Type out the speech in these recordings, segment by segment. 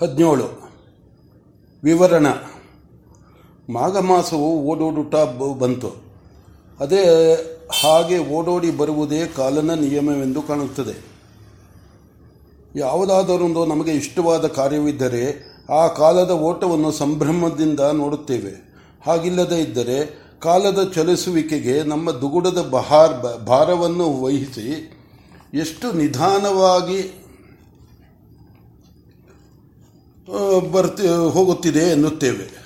ಹದಿನೇಳು. ವಿವರಣ. ಮಾಘ ಮಾಸವು ಓಡೋಡುಟ ಬಂತು. ಅದೇ ಹಾಗೆ ಓಡೋಡಿ ಬರುವುದೇ ಕಾಲನ ನಿಯಮವೆಂದು ಕಾಣುತ್ತದೆ. ಯಾವುದಾದರೊಂದು ನಮಗೆ ಇಷ್ಟವಾದ ಕಾರ್ಯವಿದ್ದರೆ ಆ ಕಾಲದ ಓಟವನ್ನು ಸಂಭ್ರಮದಿಂದ ನೋಡುತ್ತೇವೆ. ಹಾಗಿಲ್ಲದೇ ಇದ್ದರೆ ಕಾಲದ ಚಲಿಸುವಿಕೆಗೆ ನಮ್ಮ ದುಗುಡದ ಬಹಾರ್ ಭಾರವನ್ನು ವಹಿಸಿ ಎಷ್ಟು ನಿಧಾನವಾಗಿ ಆ, ಬರ್ತಿ, ಹೋಗುತ್ತಿದೆ ಎನ್ನುತ್ತೇವೆ.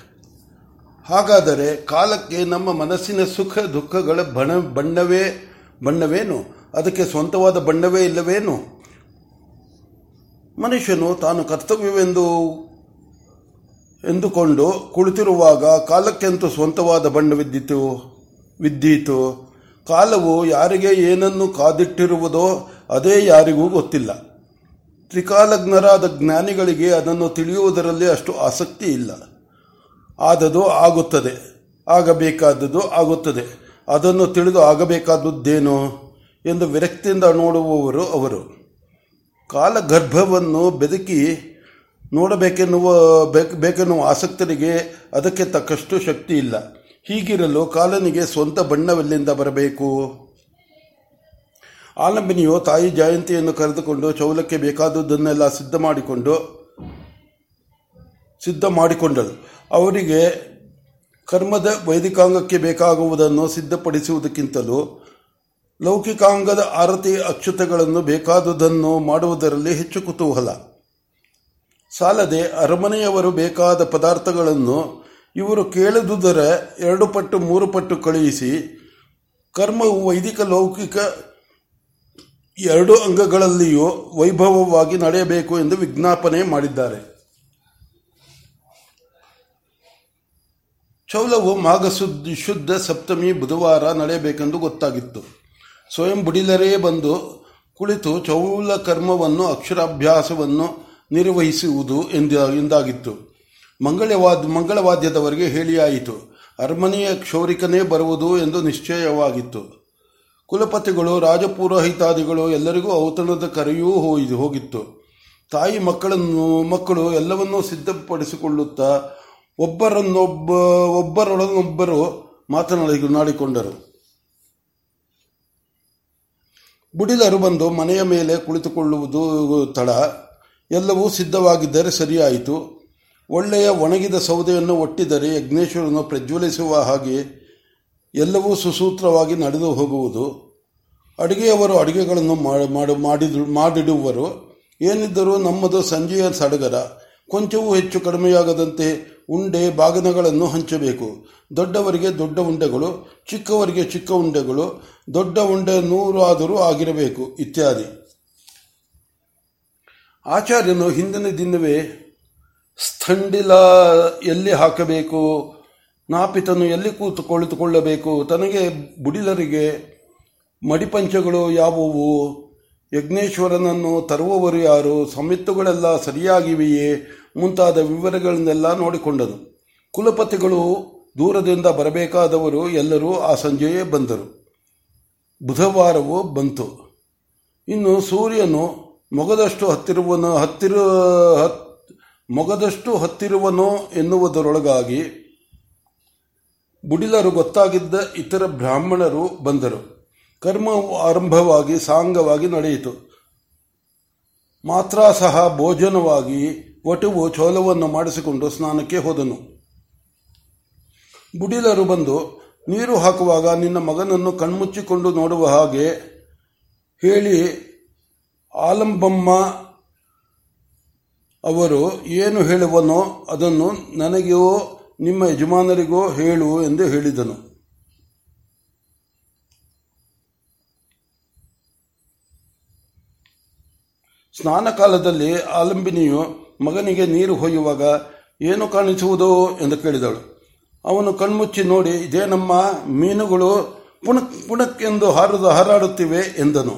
ಹಾಗಾದರೆ ಕಾಲಕ್ಕೆ ನಮ್ಮ ಮನಸ್ಸಿನ ಸುಖ ದುಃಖಗಳ ಬಣ, ಬಣ್ಣವೇ, ಬಣ್ಣವೇನು? ಅದಕ್ಕೆ ಸ್ವಂತವಾದ ಬಣ್ಣವೇ ಇಲ್ಲವೇನು? ಮನುಷ್ಯನು ತಾನು ಕರ್ತವ್ಯವೆಂದು ಎಂದುಕೊಂಡು ಕುಳಿತಿರುವಾಗ ಕಾಲಕ್ಕೆಂತೂ ಸ್ವಂತವಾದ ಬಣ್ಣವಿದ್ದಿತು, ವಿದ್ದೀತು. ಕಾಲವು ಯಾರಿಗೆ ಏನನ್ನು ಕಾದಿಟ್ಟಿರುವುದೋ ಅದೇ ಯಾರಿಗೂ ಗೊತ್ತಿಲ್ಲ. ತ್ರಿಕಾಲಜ್ಞರಾದ ಜ್ಞಾನಿಗಳಿಗೆ ಅದನ್ನು ತಿಳಿಯುವುದರಲ್ಲಿ ಅಷ್ಟು ಆಸಕ್ತಿ ಇಲ್ಲ. ಆದದು ಆಗುತ್ತದೆ. ಆಗಬೇಕಾದದ್ದು ಆಗುತ್ತದೆ. ಅದನ್ನು ತಿಳಿದು ಆಗಬೇಕಾದದ್ದೇನು ಎಂದು ವಿರಕ್ತಿಯಿಂದ ನೋಡುವವರು ಅವರು. ಕಾಲಗರ್ಭವನ್ನು ಬೆದಕಿ ನೋಡಬೇಕೆನ್ನುವ, ಬೇಕ್- ಬೇಕೆನ್ನುವ ಆಸಕ್ತರಿಗೆ ಅದಕ್ಕೆ ತಕ್ಕಷ್ಟು ಶಕ್ತಿ ಇಲ್ಲ. ಹೀಗಿರಲು ಕಾಲನಿಗೆ ಸ್ವಂತ ಬಣ್ಣವೆಲ್ಲಿಂದ ಬರಬೇಕು? ಆಲಂಬಿನಿಯು ತಾಯಿ ಜಯಂತಿಯನ್ನು ಕರೆದುಕೊಂಡು ಚೌಲಕ್ಕೆ ಬೇಕಾದುದನ್ನೆಲ್ಲ ಸಿದ್ಧ ಮಾಡಿಕೊಂಡು, ಸಿದ್ಧ ಮಾಡಿಕೊಂಡಳು. ಅವರಿಗೆ ಕರ್ಮದ ವೈದಿಕಾಂಗಕ್ಕೆ ಬೇಕಾಗುವುದನ್ನು ಸಿದ್ಧಪಡಿಸುವುದಕ್ಕಿಂತಲೂ ಲೌಕಿಕಾಂಗದ ಆರತಿ ಅಕ್ಷತೆಗಳನ್ನು ಬೇಕಾದುದನ್ನು ಮಾಡುವುದರಲ್ಲಿ ಹೆಚ್ಚು ಕುತೂಹಲ. ಸಾಲದೆ ಅರಮನೆಯವರು ಬೇಕಾದ ಪದಾರ್ಥಗಳನ್ನು ಇವರು ಕೇಳದುದರ ಎರಡು ಪಟ್ಟು ಮೂರು ಪಟ್ಟು ಕಳುಹಿಸಿ, ಕರ್ಮವು ವೈದಿಕ ಲೌಕಿಕ ಎರಡು ಅಂಗಗಳಲ್ಲಿಯೂ ವೈಭವವಾಗಿ ನಡೆಯಬೇಕು ಎಂದು ವಿಜ್ಞಾಪನೆ ಮಾಡಿದ್ದಾರೆ. ಚೌಲವು ಮಾಘ ಶುದ್ಧ ಸಪ್ತಮಿ ಬುಧವಾರ ನಡೆಯಬೇಕೆಂದು ಗೊತ್ತಾಗಿತ್ತು. ಸ್ವಯಂ ಬುಡಿಲರೇ ಬಂದು ಕುಳಿತು ಚೌಲ ಕರ್ಮವನ್ನು, ಅಕ್ಷರಾಭ್ಯಾಸವನ್ನು ನಿರ್ವಹಿಸುವುದು ಎಂದು, ಎಂದಾಗಿತ್ತು. ಮಂಗಳವಾದ, ಮಂಗಳವಾದ್ಯದವರಿಗೆ ಹೇಳಿಯಾಯಿತು. ಅರಮನೆಯ ಕ್ಷೌರಿಕನೇ ಬರುವುದು ಎಂದು ನಿಶ್ಚಯವಾಗಿತ್ತು. ಕುಲಪತಿಗಳು, ರಾಜಪುರೋಹಿತಾದಿಗಳು, ಎಲ್ಲರಿಗೂ ಔತಣದ ಕರೆಯೂ ಹೋಯಿತು ಹೋಗಿತ್ತು. ತಾಯಿ ಮಕ್ಕಳನ್ನು, ಮಕ್ಕಳು ಎಲ್ಲವನ್ನೂ ಸಿದ್ಧಪಡಿಸಿಕೊಳ್ಳುತ್ತಾ ಒಬ್ಬರನ್ನೊಬ್ಬ ಒಬ್ಬರೊಡನೊಬ್ಬರು ಮಾತನಾಡಿ ಬುಡಿಲರು ಬಂದು ಮನೆಯ ಮೇಲೆ ಕುಳಿತುಕೊಳ್ಳುವುದು ತಡ. ಎಲ್ಲವೂ ಸಿದ್ಧವಾಗಿದ್ದರೆ ಸರಿಯಾಯಿತು. ಒಳ್ಳೆಯ ಒಣಗಿದ ಸೌದೆಯನ್ನು ಒಟ್ಟಿದರೆ ಯಜ್ಞೇಶ್ವರನು ಪ್ರಜ್ವಲಿಸುವ ಹಾಗೆ ಎಲ್ಲವೂ ಸುಸೂತ್ರವಾಗಿ ನಡೆದು ಹೋಗುವುದು. ಅಡುಗೆಯವರು ಅಡುಗೆಗಳನ್ನು ಮಾಡಿ, ಮಾಡು- ಮಾಡಿದು ಮಾಡಿಡುವರು. ಏನಿದ್ದರೂ ನಮ್ಮದು ಸಂಜೆಯ ಸಡಗರ. ಕೊಂಚವೂ ಹೆಚ್ಚು ಕಡಿಮೆಯಾಗದಂತೆ ಉಂಡೆ, ಬಾಗನಗಳನ್ನು ಹಂಚಬೇಕು. ದೊಡ್ಡವರಿಗೆ ದೊಡ್ಡ ಉಂಡೆಗಳು, ಚಿಕ್ಕವರಿಗೆ ಚಿಕ್ಕ ಉಂಡೆಗಳು, ದೊಡ್ಡ ಉಂಡೆ ನೂರಾದರೂ ಆಗಿರಬೇಕು, ಇತ್ಯಾದಿ. ಆಚಾರ್ಯನು ಹಿಂದಿನ ದಿನವೇ, ಸ್ಥಂಡಿಲ ಎಲ್ಲಿ ಹಾಕಬೇಕು? ನಾಪಿತನು ಎಲ್ಲಿ ಕೂತು ಕುಳಿತುಕೊಳ್ಳಬೇಕು ತನಗೆ ಬುಡಿಲರಿಗೆ ಮಡಿಪಂಚಗಳು ಯಾವುವು? ಯಜ್ಞೇಶ್ವರನನ್ನು ತರುವವರು ಯಾರು? ಸಮಿತ್ತುಗಳೆಲ್ಲ ಸರಿಯಾಗಿವೆಯೇ? ಮುಂತಾದ ವಿವರಗಳನ್ನೆಲ್ಲ ನೋಡಿಕೊಂಡನು. ಕುಲಪತಿಗಳು ದೂರದಿಂದ ಬರಬೇಕಾದವರು ಎಲ್ಲರೂ ಆ ಸಂಜೆಯೇ ಬಂದರು. ಬುಧವಾರವೂ ಬಂತು. ಇನ್ನು ಸೂರ್ಯನು ಮೊಗದಷ್ಟು ಹತ್ತಿರುವನು ಹತ್ತಿರ ಹತ್- ಮೊಗದಷ್ಟು ಹತ್ತಿರುವನೋ ಎನ್ನುವುದರೊಳಗಾಗಿ ಬುಡಿಲರು ಗೊತ್ತಾಗಿದ್ದ ಇತರ ಬ್ರಾಹ್ಮಣರು ಬಂದರು. ಕರ್ಮವು ಆರಂಭವಾಗಿ, ಸಾಂಗವಾಗಿ ನಡೆಯಿತು. ಮಾತ್ರ ಸಹ ಭೋಜನವಾಗಿ ವಟುವು ಚೋಲವನ್ನು ಮಾಡಿಸಿಕೊಂಡು ಸ್ನಾನಕ್ಕೆ ಹೋದನು. ಬುಡಿಲರು ಬಂದು, ನೀರು ಹಾಕುವಾಗ ನಿನ್ನ ಮಗನನ್ನು ಕಣ್ಮುಚ್ಚಿಕೊಂಡು ನೋಡುವ ಹಾಗೆ ಹೇಳಿ, ಆಲಂಬಮ್ಮ ಅವರು ಏನು ಹೇಳುವನೋ ಅದನ್ನು ನನಗೋ ನಿಮ್ಮ ಯಜಮಾನರಿಗೋ ಹೇಳು ಎಂದು ಹೇಳಿದನು. ಸ್ನಾನ ಕಾಲದಲ್ಲಿ ಆಲಂಬಿನಿಯು ಮಗನಿಗೆ ನೀರು ಹೊಯ್ಯುವಾಗ ಏನು ಕಾಣಿಸುವುದು ಎಂದು ಕೇಳಿದಳು. ಅವನು ಕಣ್ಮುಚ್ಚಿ ನೋಡಿ, ಇದೇ ನಮ್ಮ ಮೀನುಗಳು ಪುಣಕ್ ಎಂದು ಹಾರದು ಹಾರಾಡುತ್ತಿವೆ ಎಂದನು.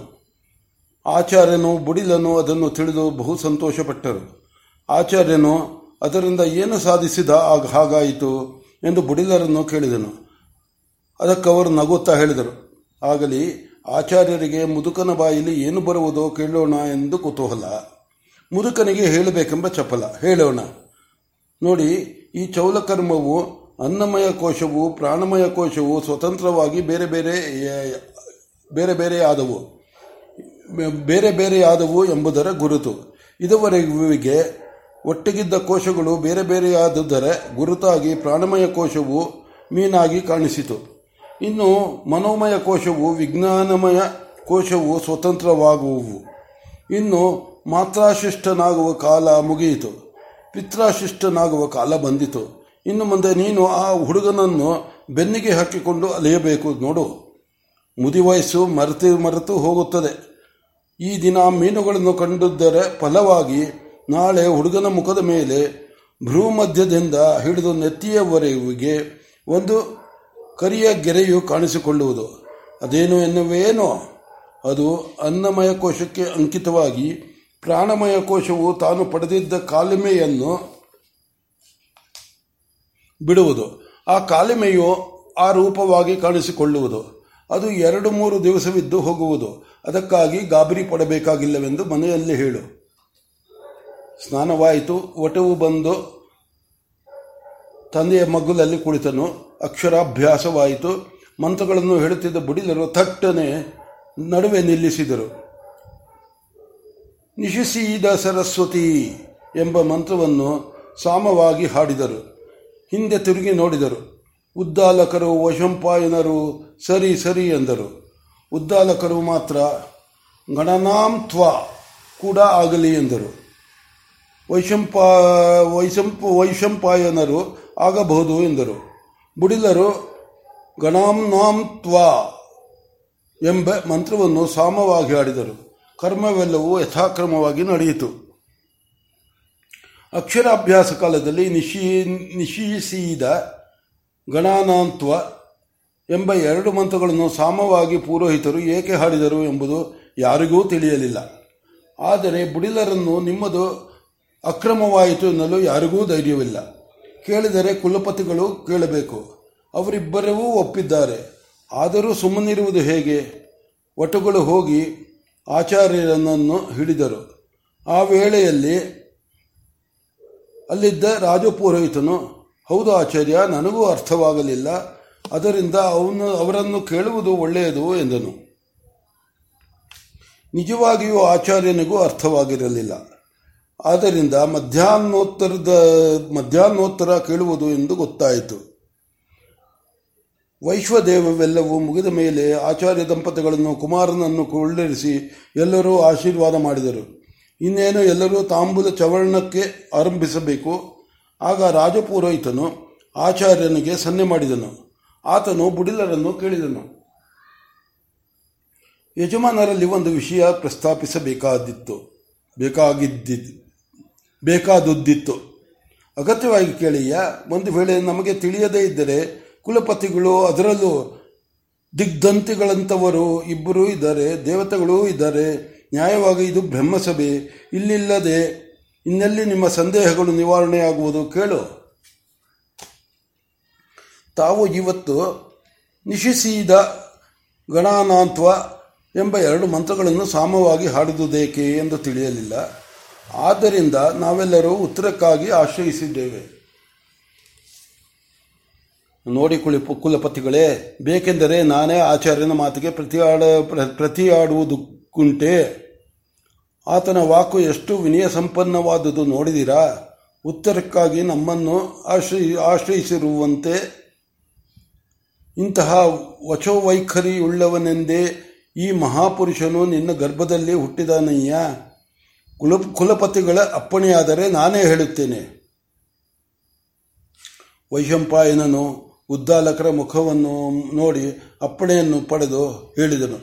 ಆಚಾರ್ಯನು, ಬುಡಿಲನು ಅದನ್ನು ತಿಳಿದು ಬಹು ಸಂತೋಷಪಟ್ಟರು. ಆಚಾರ್ಯನು ಅದರಿಂದ ಏನು ಸಾಧಿಸಿದ ಆಗ ಹಾಗಾಯಿತು ಎಂದು ಬುಡಿಲರನ್ನು ಕೇಳಿದನು. ಅದಕ್ಕವರು ನಗುತ್ತಾ ಹೇಳಿದರು. ಆಗಲಿ, ಆಚಾರ್ಯರಿಗೆ ಮುದುಕನ ಬಾಯಿಲಿ ಏನು ಬರುವುದೋ ಕೇಳೋಣ ಎಂದು ಕುತೂಹಲ. ಮುದುಕನಿಗೆ ಹೇಳಬೇಕೆಂಬ ಚಪಲ ಹೇಳೋಣ. ನೋಡಿ, ಈ ಚೌಲಕರ್ಮವು ಅನ್ನಮಯ ಕೋಶವು ಪ್ರಾಣಮಯ ಕೋಶವು ಸ್ವತಂತ್ರವಾಗಿ ಬೇರೆ ಬೇರೆ ಬೇರೆ ಬೇರೆ ಆದವು. ಬೇರೆ ಬೇರೆ ಆದವು ಎಂಬುದರ ಗುರುತು. ಇದುವರೆಗೆ ಒಟ್ಟಿಗಿದ್ದ ಕೋಶಗಳು ಬೇರೆ ಬೇರೆಯಾದುದರ ಗುರುತಾಗಿ ಪ್ರಾಣಮಯ ಕೋಶವು ಮೀನಾಗಿ ಕಾಣಿಸಿತು. ಇನ್ನು ಮನೋಮಯ ಕೋಶವು ವಿಜ್ಞಾನಮಯ ಕೋಶವು ಸ್ವತಂತ್ರವಾಗುವು ಇನ್ನು ಮಾತ್ರಾಶಿಷ್ಟನಾಗುವ ಕಾಲ ಮುಗಿಯಿತು. ಪಿತ್ರಾಶಿಷ್ಟನಾಗುವ ಕಾಲ ಬಂದಿತು. ಇನ್ನು ಮುಂದೆ ನೀನು ಆ ಹುಡುಗನನ್ನು ಬೆನ್ನಿಗೆ ಹಾಕಿಕೊಂಡು ಅಲೆಯಬೇಕು ನೋಡು. ಮುದಿ ವಯಸ್ಸು ಮರೆತು ಮರೆತು ಹೋಗುತ್ತದೆ. ಈ ದಿನ ಮೀನುಗಳನ್ನು ಕಂಡಿದ್ದರೆ ಫಲವಾಗಿ ನಾಳೆ ಹುಡುಗನ ಮುಖದ ಮೇಲೆ ಭ್ರೂಮಧ್ಯದಿಂದ ಹಿಡಿದು ನೆತ್ತಿಯವರೆಗೆ ಒಂದು ಕರಿಯ ಗೆರೆಯು ಕಾಣಿಸಿಕೊಳ್ಳುವುದು. ಅದೇನು ಎನ್ನುವೇನೋ ಅದು ಅನ್ನಮಯ ಕೋಶಕ್ಕೆ ಅಂಕಿತವಾಗಿ ಪ್ರಾಣಮಯ ಕೋಶವು ತಾನು ಪಡೆದಿದ್ದ ಕಾಲಿಮೆಯನ್ನು ಬಿಡುವುದು. ಆ ಕಾಲಿಮೆಯು ಆ ರೂಪವಾಗಿ ಕಾಣಿಸಿಕೊಳ್ಳುವುದು. ಅದು ಎರಡು ಮೂರು ದಿವಸವಿದ್ದು ಹೋಗುವುದು. ಅದಕ್ಕಾಗಿ ಗಾಬರಿ ಪಡಬೇಕಾಗಿಲ್ಲವೆಂದು ಮನೆಯಲ್ಲಿ ಹೇಳು. ಸ್ನಾನವಾಯಿತು, ಒಟವು ಬಂದು ತಂದೆಯ ಮಗ್ಗುಲಲ್ಲಿ ಕುಳಿತನು. ಅಕ್ಷರಾಭ್ಯಾಸವಾಯಿತು. ಮಂತ್ರಗಳನ್ನು ಹೇಳುತ್ತಿದ್ದ ಬುಡಿಲರು ಥಟ್ಟನೆ ನಡುವೆ ನಿಲ್ಲಿಸಿದರು. ನಿಶಿಸಿದ ಸರಸ್ವತಿ ಎಂಬ ಮಂತ್ರವನ್ನು ಸಾಮವಾಗಿ ಹಾಡಿದರು. ಹಿಂದೆ ತಿರುಗಿ ನೋಡಿದರು. ಉದ್ದಾಲಕರು, ವಶಂಪಾಯನರು, ಸರಿ ಸರಿ ಎಂದರು. ಉದ್ದಾಲಕರು ಮಾತ್ರ ಗಣನಾಂತ್ವ ಕೂಡ ಆಗಲಿ ಎಂದರು. ವೈಶಂಪ ವೈಶಂಪ, ವೈಶಂಪಾಯನರು ಆಗಬಹುದು ಎಂದರು. ಬುಡಿಲರು ಗಣಾಂನಾಂತ್ವ ಎಂಬ ಮಂತ್ರವನ್ನು ಸಾಮವಾಗಿ ಆಡಿದರು ಕರ್ಮವೆಲ್ಲವೂ ಯಥಾಕ್ರಮವಾಗಿ ನಡೆಯಿತು. ಅಕ್ಷರಾಭ್ಯಾಸ ಕಾಲದಲ್ಲಿ ನಿಶಿ, ನಿಶೀಸಿದ ಗಣಾನಾಂತ್ವ ಎಂಬ ಎರಡು ಮಂತ್ರಗಳನ್ನು ಸಾಮವಾಗಿ ಪುರೋಹಿತರು ಏಕೆ ಹಾಡಿದರು ಎಂಬುದು ಯಾರಿಗೂ ತಿಳಿಯಲಿಲ್ಲ. ಆದರೆ ಬುಡಿಲರನ್ನು ನಿಮ್ಮದು ಅಕ್ರಮವಾಯಿತು ಎನ್ನಲು ಯಾರಿಗೂ ಧೈರ್ಯವಿಲ್ಲ. ಕೇಳಿದರೆ ಕುಲಪತಿಗಳು ಕೇಳಬೇಕು. ಅವರಿಬ್ಬರೂ ಒಪ್ಪಿದ್ದಾರೆ. ಆದರೂ ಸುಮ್ಮನಿರುವುದು ಹೇಗೆ? ಒಟುಗಳು ಹೋಗಿ ಆಚಾರ್ಯರನ್ನು ಹಿಡಿದರು. ಆ ವೇಳೆಯಲ್ಲಿ ಅಲ್ಲಿದ್ದ ರಾಜಪುರೋಹಿತನು ಹೌದು ಆಚಾರ್ಯ, ನನಗೂ ಅರ್ಥವಾಗಲಿಲ್ಲ. ಅದರಿಂದ ಅವನು, ಅವರನ್ನು ಕೇಳುವುದು ಒಳ್ಳೆಯದು ಎಂದನು. ನಿಜವಾಗಿಯೂ ಆಚಾರ್ಯನಿಗೂ ಅರ್ಥವಾಗಿರಲಿಲ್ಲ. ಆದ್ದರಿಂದ ಮಧ್ಯಾಹ್ನೋತ್ತರದ, ಮಧ್ಯಾಹ್ನೋತ್ತರ ಕೇಳುವುದು ಎಂದು ಗೊತ್ತಾಯಿತು. ವೈಶ್ವದೇವವೆಲ್ಲವೂ ಮುಗಿದ ಮೇಲೆ ಆಚಾರ್ಯ ದಂಪತಿಗಳನ್ನು ಕುಮಾರನನ್ನು ಕೊಳ್ಳಿರಿಸಿ ಎಲ್ಲರೂ ಆಶೀರ್ವಾದ ಮಾಡಿದರು. ಇನ್ನೇನು ಎಲ್ಲರೂ ತಾಂಬೂಲ ಚವರ್ಣಕ್ಕೆ ಆರಂಭಿಸಬೇಕು. ಆಗ ರಾಜಪುರೋಹಿತನು ಆಚಾರ್ಯನಿಗೆ ಸನ್ನೆ ಮಾಡಿದನು. ಆತನು ಬುಡಿಲರನ್ನು ಕೇಳಿದನು. ಯಜಮಾನರಲ್ಲಿ ಒಂದು ವಿಷಯ ಪ್ರಸ್ತಾಪಿಸಬೇಕಾದಿತ್ತು ಬೇಕಾಗಿದ್ದಿ ಬೇಕಾದುದ್ದಿತ್ತು. ಅಗತ್ಯವಾಗಿ ಕೇಳಿಯ ಒಂದು ವೇಳೆ ನಮಗೆ ತಿಳಿಯದೇ ಇದ್ದರೆ ಕುಲಪತಿಗಳು ಅದರಲ್ಲೂ ದಿಗ್ಧಂತಿಗಳಂಥವರು ಇಬ್ಬರೂ ಇದ್ದಾರೆ, ದೇವತೆಗಳೂ ಇದ್ದಾರೆ. ನ್ಯಾಯವಾಗಿ ಇದು ಬ್ರಹ್ಮಸಭೆ. ಇಲ್ಲಿಲ್ಲದೆ ಇನ್ನೆಲ್ಲಿ ನಿಮ್ಮ ಸಂದೇಹಗಳು ನಿವಾರಣೆಯಾಗುವುದು ಕೇಳು. ತಾವು ಇವತ್ತು ನಿಶಿಸಿದ ಗಣಾನಾಂತ್ವ ಎಂಬ ಎರಡು ಮಂತ್ರಗಳನ್ನು ಸಾಮವಾಗಿ ಹಾಡಿದುದೇಕೆ ಎಂದು ತಿಳಿಯಲಿಲ್ಲ. ಆದ್ದರಿಂದ ನಾವೆಲ್ಲರೂ ಉತ್ತರಕ್ಕಾಗಿ ಆಶ್ರಯಿಸಿದ್ದೇವೆ. ನೋಡಿ ಕುಳಿ ಕುಲಪತಿಗಳೇ, ಬೇಕೆಂದರೆ ನಾನೇ ಆಚಾರ್ಯನ ಮಾತಿಗೆ ಪ್ರತಿಯಾಡ ಪ್ರತಿಯಾಡುವುದಕ್ಕುಂಟೆ. ಆತನ ವಾಕು ಎಷ್ಟು ವಿನಯ ಸಂಪನ್ನವಾದುದು ನೋಡಿದಿರಾ? ಉತ್ತರಕ್ಕಾಗಿ ನಮ್ಮನ್ನು ಆಶ್ರಯಿ ಆಶ್ರಯಿಸಿರುವಂತೆ ಇಂತಹ ವಚೋವೈಖರಿಯುಳ್ಳವನೆಂದೇ ಈ ಮಹಾಪುರುಷನು ನಿನ್ನ ಗರ್ಭದಲ್ಲಿ ಹುಟ್ಟಿದಾನಯ್ಯ. ಕುಲ, ಕುಲಪತಿಗಳ ಅಪ್ಪಣೆಯಾದರೆ ನಾನೇ ಹೇಳುತ್ತೇನೆ. ವೈಶಂಪಾಯನನು ಉದ್ದಾಲಕರ ಮುಖವನ್ನು ನೋಡಿ ಅಪ್ಪಣೆಯನ್ನು ಪಡೆದು ಹೇಳಿದನು.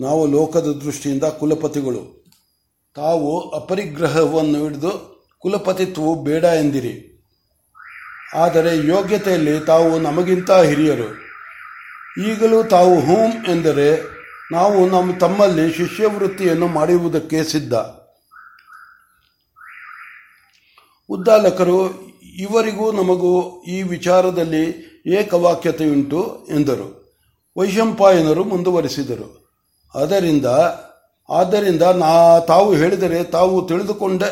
ನಾವು ಲೋಕದ ದೃಷ್ಟಿಯಿಂದ ಕುಲಪತಿಗಳು. ತಾವು ಅಪರಿಗ್ರಹವನ್ನು ಹಿಡಿದು ಕುಲಪತಿತ್ವವು ಬೇಡ ಎಂದಿರಿ. ಆದರೆ ಯೋಗ್ಯತೆಯಲ್ಲಿ ತಾವು ನಮಗಿಂತ ಹಿರಿಯರು. ಈಗಲೂ ತಾವು ಹೂಂ ಎಂದರೆ ನಾವು ನಮ್ಮ ತಮ್ಮಲ್ಲಿ ಶಿಷ್ಯವೃತ್ತಿಯನ್ನು ಮಾಡುವುದಕ್ಕೆ ಸಿದ್ಧ. ಉದ್ದಾಲಕರು ಇವರಿಗೂ ನಮಗೂ ಈ ವಿಚಾರದಲ್ಲಿ ಏಕವಾಕ್ಯತೆಯುಂಟು ಎಂದರು. ವೈಶಂಪಾಯನರು ಮುಂದುವರಿಸಿದರು. ಅದರಿಂದ ಆದ್ದರಿಂದ ನಾ ತಾವು ಹೇಳಿದರೆ ತಾವು ತಿಳಿದುಕೊಂಡ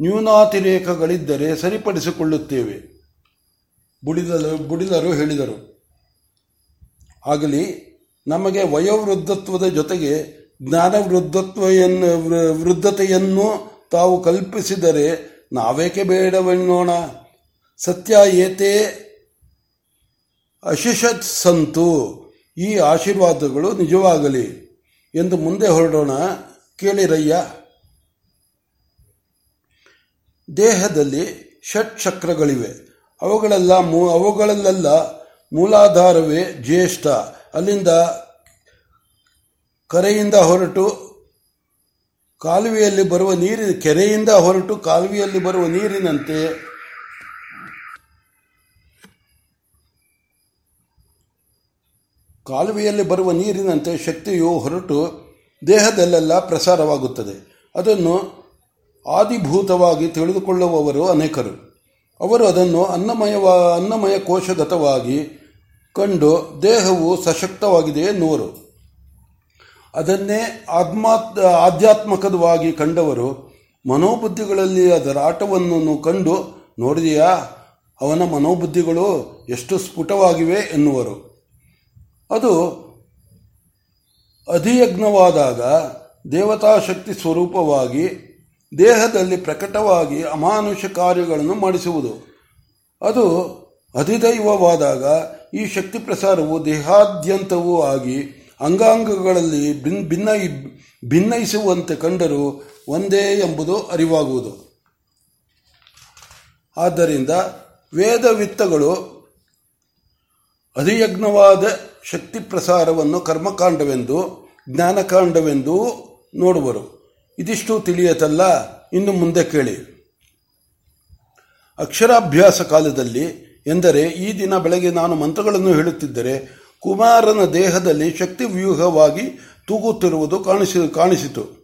ನ್ಯೂನಾತಿರೇಕಗಳಿದ್ದರೆ ಸರಿಪಡಿಸಿಕೊಳ್ಳುತ್ತೇವೆ ಬುಡಿದರು ಬುಡಿದರು ಹೇಳಿದರು. ಆಗಲಿ, ನಮಗೆ ವಯೋವೃದ್ಧತ್ವದ ಜೊತೆಗೆ ಜ್ಞಾನ ವೃದ್ಧತ್ವ ವೃದ್ಧತೆಯನ್ನು ತಾವು ಕಲ್ಪಿಸಿದರೆ ನಾವೇಕೆ ಬೇಡವೆನ್ನೋಣ? ಸತ್ಯ ಏತೆ ಅಶಿಷತ್ ಸಂತು, ಈ ಆಶೀರ್ವಾದಗಳು ನಿಜವಾಗಲಿ. ಎಂದು ಮುಂದೆ ಹೊರಡೋಣ. ಕೇಳಿರಯ್ಯ. ದೇಹದಲ್ಲಿ ಷಟ್ ಚಕ್ರಗಳಿವೆ. ಅವುಗಳೆಲ್ಲ ಅವುಗಳಲ್ಲೆಲ್ಲ ಮೂಲಾಧಾರವೇ ಜ್ಯೇಷ್ಠ. ಅಲ್ಲಿಂದ ಕರೆಯಿಂದ ಹೊರಟು ಕಾಲುವೆಯಲ್ಲಿ ಬರುವ ನೀರಿನ ಕೆರೆಯಿಂದ ಹೊರಟು ಕಾಲುವೆಯಲ್ಲಿ ಬರುವ ನೀರಿನಂತೆ ಕಾಲುವೆಯಲ್ಲಿ ಬರುವ ನೀರಿನಂತೆ ಶಕ್ತಿಯು ಹೊರಟು ದೇಹದಲ್ಲೆಲ್ಲ ಪ್ರಸಾರವಾಗುತ್ತದೆ. ಅದನ್ನು ಆದಿಭೂತವಾಗಿ ತಿಳಿದುಕೊಳ್ಳುವವರು ಅನೇಕರು. ಅವರು ಅದನ್ನು ಅನ್ನಮಯವ, ಅನ್ನಮಯ ಕೋಶಗತವಾಗಿ ಕಂಡು ದೇಹವು ಸಶಕ್ತವಾಗಿದೆ ಎನ್ನುವರು. ಅದನ್ನೇ ಆತ್ಮಾ ಆಧ್ಯಾತ್ಮಕವಾಗಿ ಕಂಡವರು ಮನೋಬುದ್ಧಿಗಳಲ್ಲಿ ಅದರ ಆಟವನ್ನು ಕಂಡು, ನೋಡಿದೆಯಾ? ಅವನ ಮನೋಬುದ್ಧಿಗಳು ಎಷ್ಟು ಸ್ಫುಟವಾಗಿವೆ ಎನ್ನುವರು. ಅದು ಅಧಿಯಜ್ಞವಾದಾಗ ದೇವತಾಶಕ್ತಿ ಸ್ವರೂಪವಾಗಿ, ದೇಹದಲ್ಲಿ ಪ್ರಕಟವಾಗಿ ಅಮಾನುಷ ಕಾರ್ಯಗಳನ್ನು ಮಾಡಿಸುವುದು. ಅದು ಅಧಿದೈವವಾದಾಗ ಈ ಶಕ್ತಿ ಪ್ರಸಾರವು ದೇಹಾದ್ಯಂತವೂ ಆಗಿ ಅಂಗಾಂಗಗಳಲ್ಲಿ ಭಿನ್ ಭಿನ್ನ ಭಿನ್ನಯಿಸುವಂತೆ ಕಂಡರೂ ಒಂದೇ ಎಂಬುದು ಅರಿವಾಗುವುದು. ಆದ್ದರಿಂದ ವೇದವಿತ್ತಗಳು ಅಧಿಯಜ್ಞವಾದ ಶಕ್ತಿ ಪ್ರಸಾರವನ್ನು ಕರ್ಮಕಾಂಡವೆಂದು, ಜ್ಞಾನಕಾಂಡವೆಂದು ನೋಡುವರು. ಇದಿಷ್ಟು ತಿಳಿಯತಲ್ಲ, ಇನ್ನು ಮುಂದೆ ಕೇಳಿ. ಅಕ್ಷರಾಭ್ಯಾಸ ಕಾಲದಲ್ಲಿ ಎಂದರೆ ಈ ದಿನ ಬೆಳಗ್ಗೆ ನಾನು ಮಂತ್ರಗಳನ್ನು ಹೇಳುತ್ತಿದ್ದರೆ ಕುಮಾರನ ದೇಹದಲ್ಲಿ ಶಕ್ತಿ ವ್ಯೂಹವಾಗಿ ತೂಗುತ್ತಿರುವುದು ಕಾಣಿಸಿ, ಕಾಣಿಸಿತು.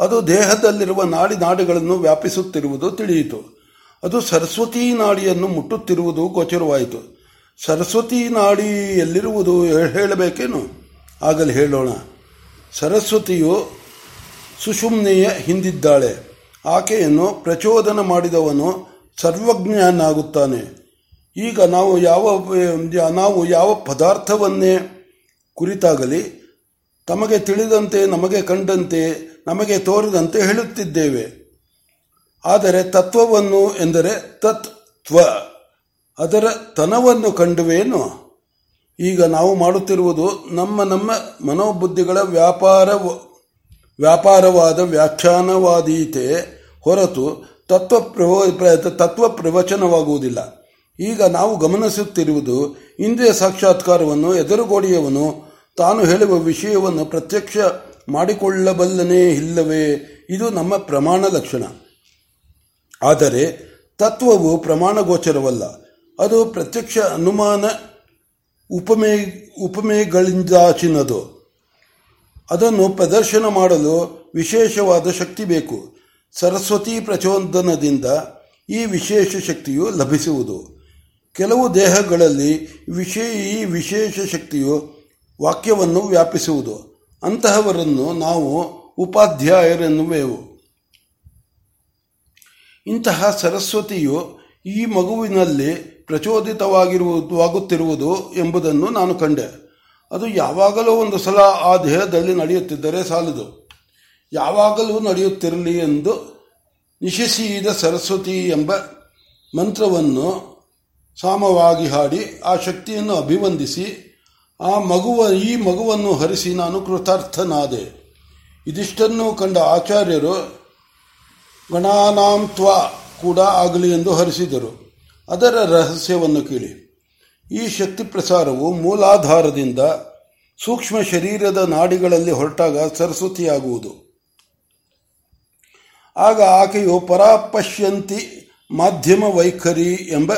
ಅದು ದೇಹದಲ್ಲಿರುವ ನಾಡಿ ನಾಡಿಗಳನ್ನು ವ್ಯಾಪಿಸುತ್ತಿರುವುದು ತಿಳಿಯಿತು. ಅದು ಸರಸ್ವತಿ ನಾಡಿಯನ್ನು ಮುಟ್ಟುತ್ತಿರುವುದು ಗೋಚರವಾಯಿತು. ಸರಸ್ವತಿ ನಾಡಿ ಎಲ್ಲಿರುವುದು ಹೇಳಬೇಕೇನು? ಆಗಲಿ ಹೇಳೋಣ. ಸರಸ್ವತಿಯು ಸುಷುಮ್ನೆಯ ಹಿಂದಿದ್ದಾಳೆ. ಆಕೆಯನ್ನು ಪ್ರಚೋದನ ಮಾಡಿದವನು ಸರ್ವಜ್ಞನಾಗುತ್ತಾನೆ. ಈಗ ನಾವು ಯಾವ ನಾವು ಯಾವ ಪದಾರ್ಥವನ್ನೇ ಕುರಿತಾಗಲಿ ತಮಗೆ ತಿಳಿದಂತೆ, ನಮಗೆ ಕಂಡಂತೆ, ನಮಗೆ ತೋರಿದಂತೆ ಹೇಳುತ್ತಿದ್ದೇವೆ. ಆದರೆ ತತ್ವವನ್ನು ಎಂದರೆ ತತ್ವ ಅದರ ತನವನ್ನು ಕಂಡುವೇನು? ಈಗ ನಾವು ಮಾಡುತ್ತಿರುವುದು ನಮ್ಮ ನಮ್ಮ ಮನೋಬುದ್ಧಿಗಳ ವ್ಯಾಪಾರ, ವ್ಯಾಪಾರವಾದ ವ್ಯಾಖ್ಯಾನವಾದೀತೆ ಹೊರತು ತತ್ವ ತತ್ವ ಪ್ರವಚನವಾಗುವುದಿಲ್ಲ. ಈಗ ನಾವು ಗಮನಿಸುತ್ತಿರುವುದು ಇಂದ್ರಿಯ ಸಾಕ್ಷಾತ್ಕಾರವನ್ನು, ಎದುರುಗೋಡಿಯವನು ತಾನು ಹೇಳುವ ವಿಷಯವನ್ನು ಪ್ರತ್ಯಕ್ಷ ಮಾಡಿಕೊಳ್ಳಬಲ್ಲನೇ ಇಲ್ಲವೇ? ಇದು ನಮ್ಮ ಪ್ರಮಾಣ ಲಕ್ಷಣ. ಆದರೆ ತತ್ವವು ಪ್ರಮಾಣಗೋಚರವಲ್ಲ ಅದು ಪ್ರತ್ಯಕ್ಷ ಅನುಮಾನ ಉಪಮೇ ಉಪಮೇಗಳಿಂದಾಚಿನದು ಅದನ್ನು ಪ್ರದರ್ಶನ ಮಾಡಲು ವಿಶೇಷವಾದ ಶಕ್ತಿ ಬೇಕು. ಸರಸ್ವತಿ ಪ್ರಚೋದನದಿಂದ ಈ ವಿಶೇಷ ಶಕ್ತಿಯು ಲಭಿಸುವುದು. ಕೆಲವು ದೇಹಗಳಲ್ಲಿ ವಿಷಯ ಈ ವಿಶೇಷ ಶಕ್ತಿಯು ವಾಕ್ಯವನ್ನು ವ್ಯಾಪಿಸುವುದು. ಅಂತಹವರನ್ನು ನಾವು ಉಪಾಧ್ಯಾಯರೆನ್ನುವೆವು. ಇಂತಹ ಸರಸ್ವತಿಯು ಈ ಮಗುವಿನಲ್ಲಿ ಪ್ರಚೋದಿತವಾಗಿರುವುದಾಗುತ್ತಿರುವುದು ಎಂಬುದನ್ನು ನಾನು ಕಂಡೆ. ಅದು ಯಾವಾಗಲೂ ಒಂದು ಸಲ ಆ ದೇಹದಲ್ಲಿ ನಡೆಯುತ್ತಿದ್ದರೆ ಸಾಲದು. ಯಾವಾಗಲೂ ನಡೆಯುತ್ತಿರಲಿ ಎಂದು ನಿಶಿಸಿದ ಸರಸ್ವತಿ ಎಂಬ ಮಂತ್ರವನ್ನು ಸಾಮವಾಗಿ ಹಾಡಿ ಆ ಶಕ್ತಿಯನ್ನು ಅಭಿವಂದಿಸಿ, ಆ ಮಗುವ, ಈ ಮಗುವನ್ನು ಹರಿಸಿ ನಾನು ಕೃತಾರ್ಥನಾದೆ. ಇದಿಷ್ಟನ್ನು ಕಂಡ ಆಚಾರ್ಯರು ಗಣಾನಾಂತ್ವ ಕೂಡ ಆಗಲಿ ಎಂದು ಹರಿಸಿದರು. ಅದರ ರಹಸ್ಯವನ್ನು ಕೇಳಿ. ಈ ಶಕ್ತಿ ಪ್ರಸಾರವು ಮೂಲಾಧಾರದಿಂದ ಸೂಕ್ಷ್ಮ ಶರೀರದ ನಾಡಿಗಳಲ್ಲಿ ಹೊರಟಾಗ ಸರಸ್ವತಿಯಾಗುವುದು. ಆಗ ಆಕೆಯು ಪರಾಪಶ್ಯಂತಿ ಮಾಧ್ಯಮ ವೈಖರಿ ಎಂಬ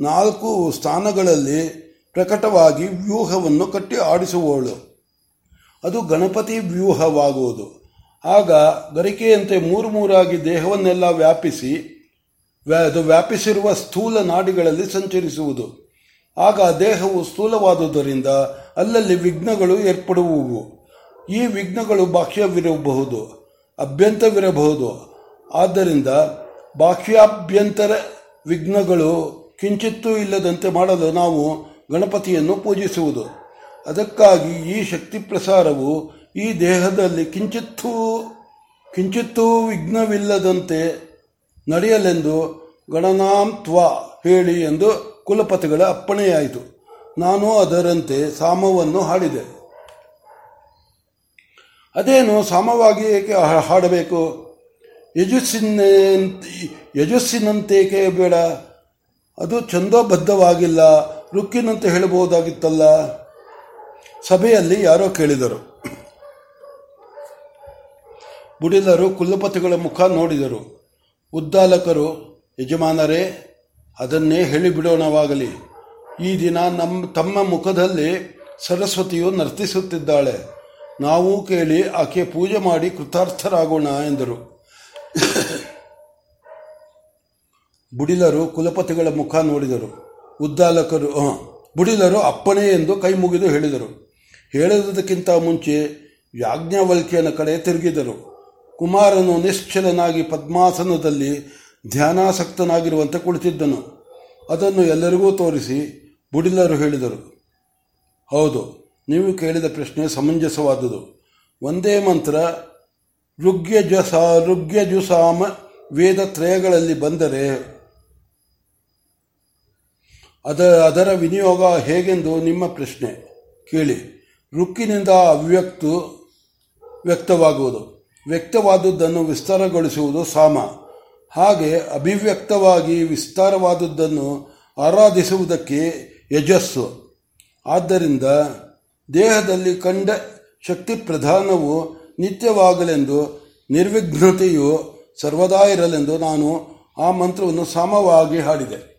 ನಾಲ್ಕು ಸ್ಥಾನಗಳಲ್ಲಿ ಪ್ರಕಟವಾಗಿ ವ್ಯೂಹವನ್ನು ಕಟ್ಟಿ ಆಡಿಸುವವಳು. ಅದು ಗಣಪತಿ ವ್ಯೂಹವಾಗುವುದು. ಆಗ ಗರಿಕೆಯಂತೆ ಮೂರು ಮೂರಾಗಿ ದೇಹವನ್ನೆಲ್ಲ ವ್ಯಾಪಿಸಿ ಅದು ವ್ಯಾಪಿಸಿರುವ ಸ್ಥೂಲ ನಾಡಿಗಳಲ್ಲಿ ಸಂಚರಿಸುವುದು. ಆಗ ದೇಹವು ಸ್ಥೂಲವಾದುದರಿಂದ ಅಲ್ಲಲ್ಲಿ ವಿಘ್ನಗಳು ಏರ್ಪಡುವುವು. ಈ ವಿಘ್ನಗಳು ಬಾಹ್ಯವಿರಬಹುದು, ಅಭ್ಯಂತರವಿರಬಹುದು. ಆದ್ದರಿಂದ ಬಾಹ್ಯಾಭ್ಯಂತರ ವಿಘ್ನಗಳು ಕಿಂಚಿತ್ತೂ ಇಲ್ಲದಂತೆ ಮಾಡಲು ನಾವು ಗಣಪತಿಯನ್ನು ಪೂಜಿಸುವುದು. ಅದಕ್ಕಾಗಿ ಈ ಶಕ್ತಿ ಪ್ರಸಾರವು ಈ ದೇಹದಲ್ಲಿ ಕಿಂಚಿತ್ತೂ ಕಿಂಚಿತ್ತೂ ವಿಘ್ನವಿಲ್ಲದಂತೆ ನಡೆಯಲೆಂದು ಗಣನಾಂತ್ವ ಹೇಳಿ ಎಂದು ಕುಲಪತಿಗಳ ಅಪ್ಪಣೆಯಾಯಿತು. ನಾನು ಅದರಂತೆ ಸಾಮವನ್ನು ಹಾಡಿದೆ. ಅದೇನು ಸಾಮವಾಗಿ ಏಕೆ ಹಾಡಬೇಕು? ಯಜಸ್ಸಿನ ಯಜಸ್ಸಿನಂತೇಕೆ ಬೇಡ? ಅದು ಚಂದೋಬದ್ಧವಾಗಿಲ್ಲ, ರುಕ್ಕಿನಂತೆ ಹೇಳಬಹುದಾಗಿತ್ತಲ್ಲ? ಸಭೆಯಲ್ಲಿ ಯಾರೋ ಕೇಳಿದರು. ಬುಡಿಲರು ಕುಲಪತಿಗಳ ಮುಖ ನೋಡಿದರು. ಉದ್ದಾಲಕರು, ಯಜಮಾನರೇ, ಅದನ್ನೇ ಹೇಳಿಬಿಡೋಣವಾಗಲಿ. ಈ ದಿನ ನಮ್ಮ ತಮ್ಮ ಮುಖದಲ್ಲಿ ಸರಸ್ವತಿಯು ನರ್ತಿಸುತ್ತಿದ್ದಾಳೆ. ನಾವು ಕೇಳಿ ಆಕೆ ಪೂಜೆ ಮಾಡಿ ಕೃತಾರ್ಥರಾಗೋಣ ಎಂದರು. ಬುಡಿಲರು ಕುಲಪತಿಗಳ ಮುಖ ನೋಡಿದರು. ಉದ್ದಾಲಕರು ಬುಡಿಲರು ಅಪ್ಪಣೆ ಎಂದು ಕೈ ಮುಗಿದು ಹೇಳಿದರು. ಹೇಳುವುದಕ್ಕಿಂತ ಮುಂಚೆ ಯಾಜ್ಞವಲ್ಕ್ಯನ ಕಡೆ ತಿರುಗಿದರು. ಕುಮಾರನು ನಿಶ್ಚಲನಾಗಿ ಪದ್ಮಾಸನದಲ್ಲಿ ಧ್ಯಾನಾಸಕ್ತನಾಗಿರುವಂತೆ ಕುಳಿತಿದ್ದನು. ಅದನ್ನು ಎಲ್ಲರಿಗೂ ತೋರಿಸಿ ಬುಡಿಲರು ಹೇಳಿದರು. ಹೌದು, ನೀವು ಕೇಳಿದ ಪ್ರಶ್ನೆ ಸಮಂಜಸವಾದುದು. ಒಂದೇ ಮಂತ್ರ, ಋಗ್ಯಜಸ, ಋಗ್ಯಜುಸಾಮ, ವೇದ ತ್ರಯಗಳಲ್ಲಿ ಬಂದರೆ ಅದ ಅದರ ವಿನಿಯೋಗ ಹೇಗೆಂದು ನಿಮ್ಮ ಪ್ರಶ್ನೆ. ಕೇಳಿ. ರುಕ್ಕಿನಿಂದ ಅವ್ಯಕ್ತು ವ್ಯಕ್ತವಾಗುವುದು. ವ್ಯಕ್ತವಾದುದನ್ನು ವಿಸ್ತಾರಗೊಳಿಸುವುದು ಸಾಮ. ಹಾಗೆ ಅಭಿವ್ಯಕ್ತವಾಗಿ ವಿಸ್ತಾರವಾದುದನ್ನು ಆರಾಧಿಸುವುದಕ್ಕೆ ಯಜಸ್ಸು. ಆದ್ದರಿಂದ ದೇಹದಲ್ಲಿ ಕಂಡ ಶಕ್ತಿ ಪ್ರಧಾನವು ನಿತ್ಯವಾಗಲೆಂದು, ನಿರ್ವಿಘ್ನತೆಯು ಸರ್ವದಾ ಇರಲೆಂದು ನಾನು ಆ ಮಂತ್ರವನ್ನು ಸಮವಾಗಿ ಹಾಡಿದೆ.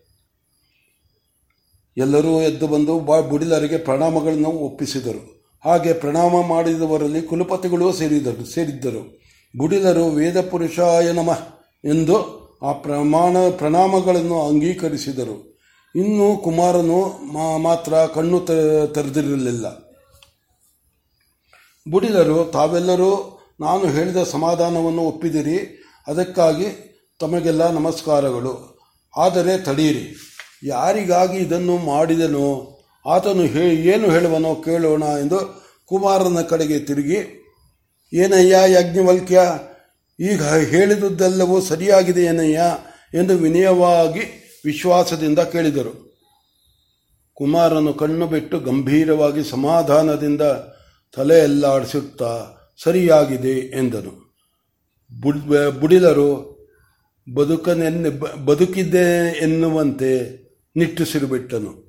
ಎಲ್ಲರೂ ಎದ್ದು ಬಂದು ಬಾ ಬುಡಿಲರಿಗೆ ಪ್ರಣಾಮಗಳನ್ನು ಒಪ್ಪಿಸಿದರು. ಹಾಗೆ ಪ್ರಣಾಮ ಮಾಡಿದವರಲ್ಲಿ ಕುಲಪತಿಗಳು ಸೇರಿದರು ಸೇರಿದ್ದರು. ಬುಡಿಲರು ವೇದ ಪುರುಷಾಯ ನಮಃ ಎಂದು ಆ ಪ್ರಮಾಣ ಪ್ರಣಾಮಗಳನ್ನು ಅಂಗೀಕರಿಸಿದರು. ಇನ್ನು ಕುಮಾರನು ಮಾತ್ರ ಕಣ್ಣು ತೆರೆದಿರಲಿಲ್ಲ. ಬುಡಿಲರು, ತಾವೆಲ್ಲರೂ ನಾನು ಹೇಳಿದ ಸಮಾಧಾನವನ್ನು ಒಪ್ಪಿದಿರಿ. ಅದಕ್ಕಾಗಿ ತಮಗೆಲ್ಲ ನಮಸ್ಕಾರಗಳು. ಆದರೆ ತಡೀರಿ. ಯಾರಿಗಾಗಿ ಇದನ್ನು ಮಾಡಿದನು? ಆತನು ಹೇ, ಏನು ಹೇಳುವನೋ ಕೇಳೋಣ ಎಂದು ಕುಮಾರನ ಕಡೆಗೆ ತಿರುಗಿ, ಏನಯ್ಯ ಯಜ್ಞವಲ್ಕ್ಯ, ಈಗ ಹೇಳಿದುದೆಲ್ಲವೂ ಸರಿಯಾಗಿದೆ ಏನಯ್ಯ ಎಂದು ವಿನಯವಾಗಿ ವಿಶ್ವಾಸದಿಂದ ಕೇಳಿದರು. ಕುಮಾರನು ಕಣ್ಣು ಬಿಟ್ಟು ಗಂಭೀರವಾಗಿ ಸಮಾಧಾನದಿಂದ ತಲೆಯಲ್ಲಾಡಿಸುತ್ತಾ ಸರಿಯಾಗಿದೆ ಎಂದನು. ಬುಡಿದರು ಬದುಕನೆನ್ನ, ಬದುಕಿದ್ದೆ ಎನ್ನುವಂತೆ ನಿಟ್ಟುಸಿರು ಬಿಟ್ಟನು.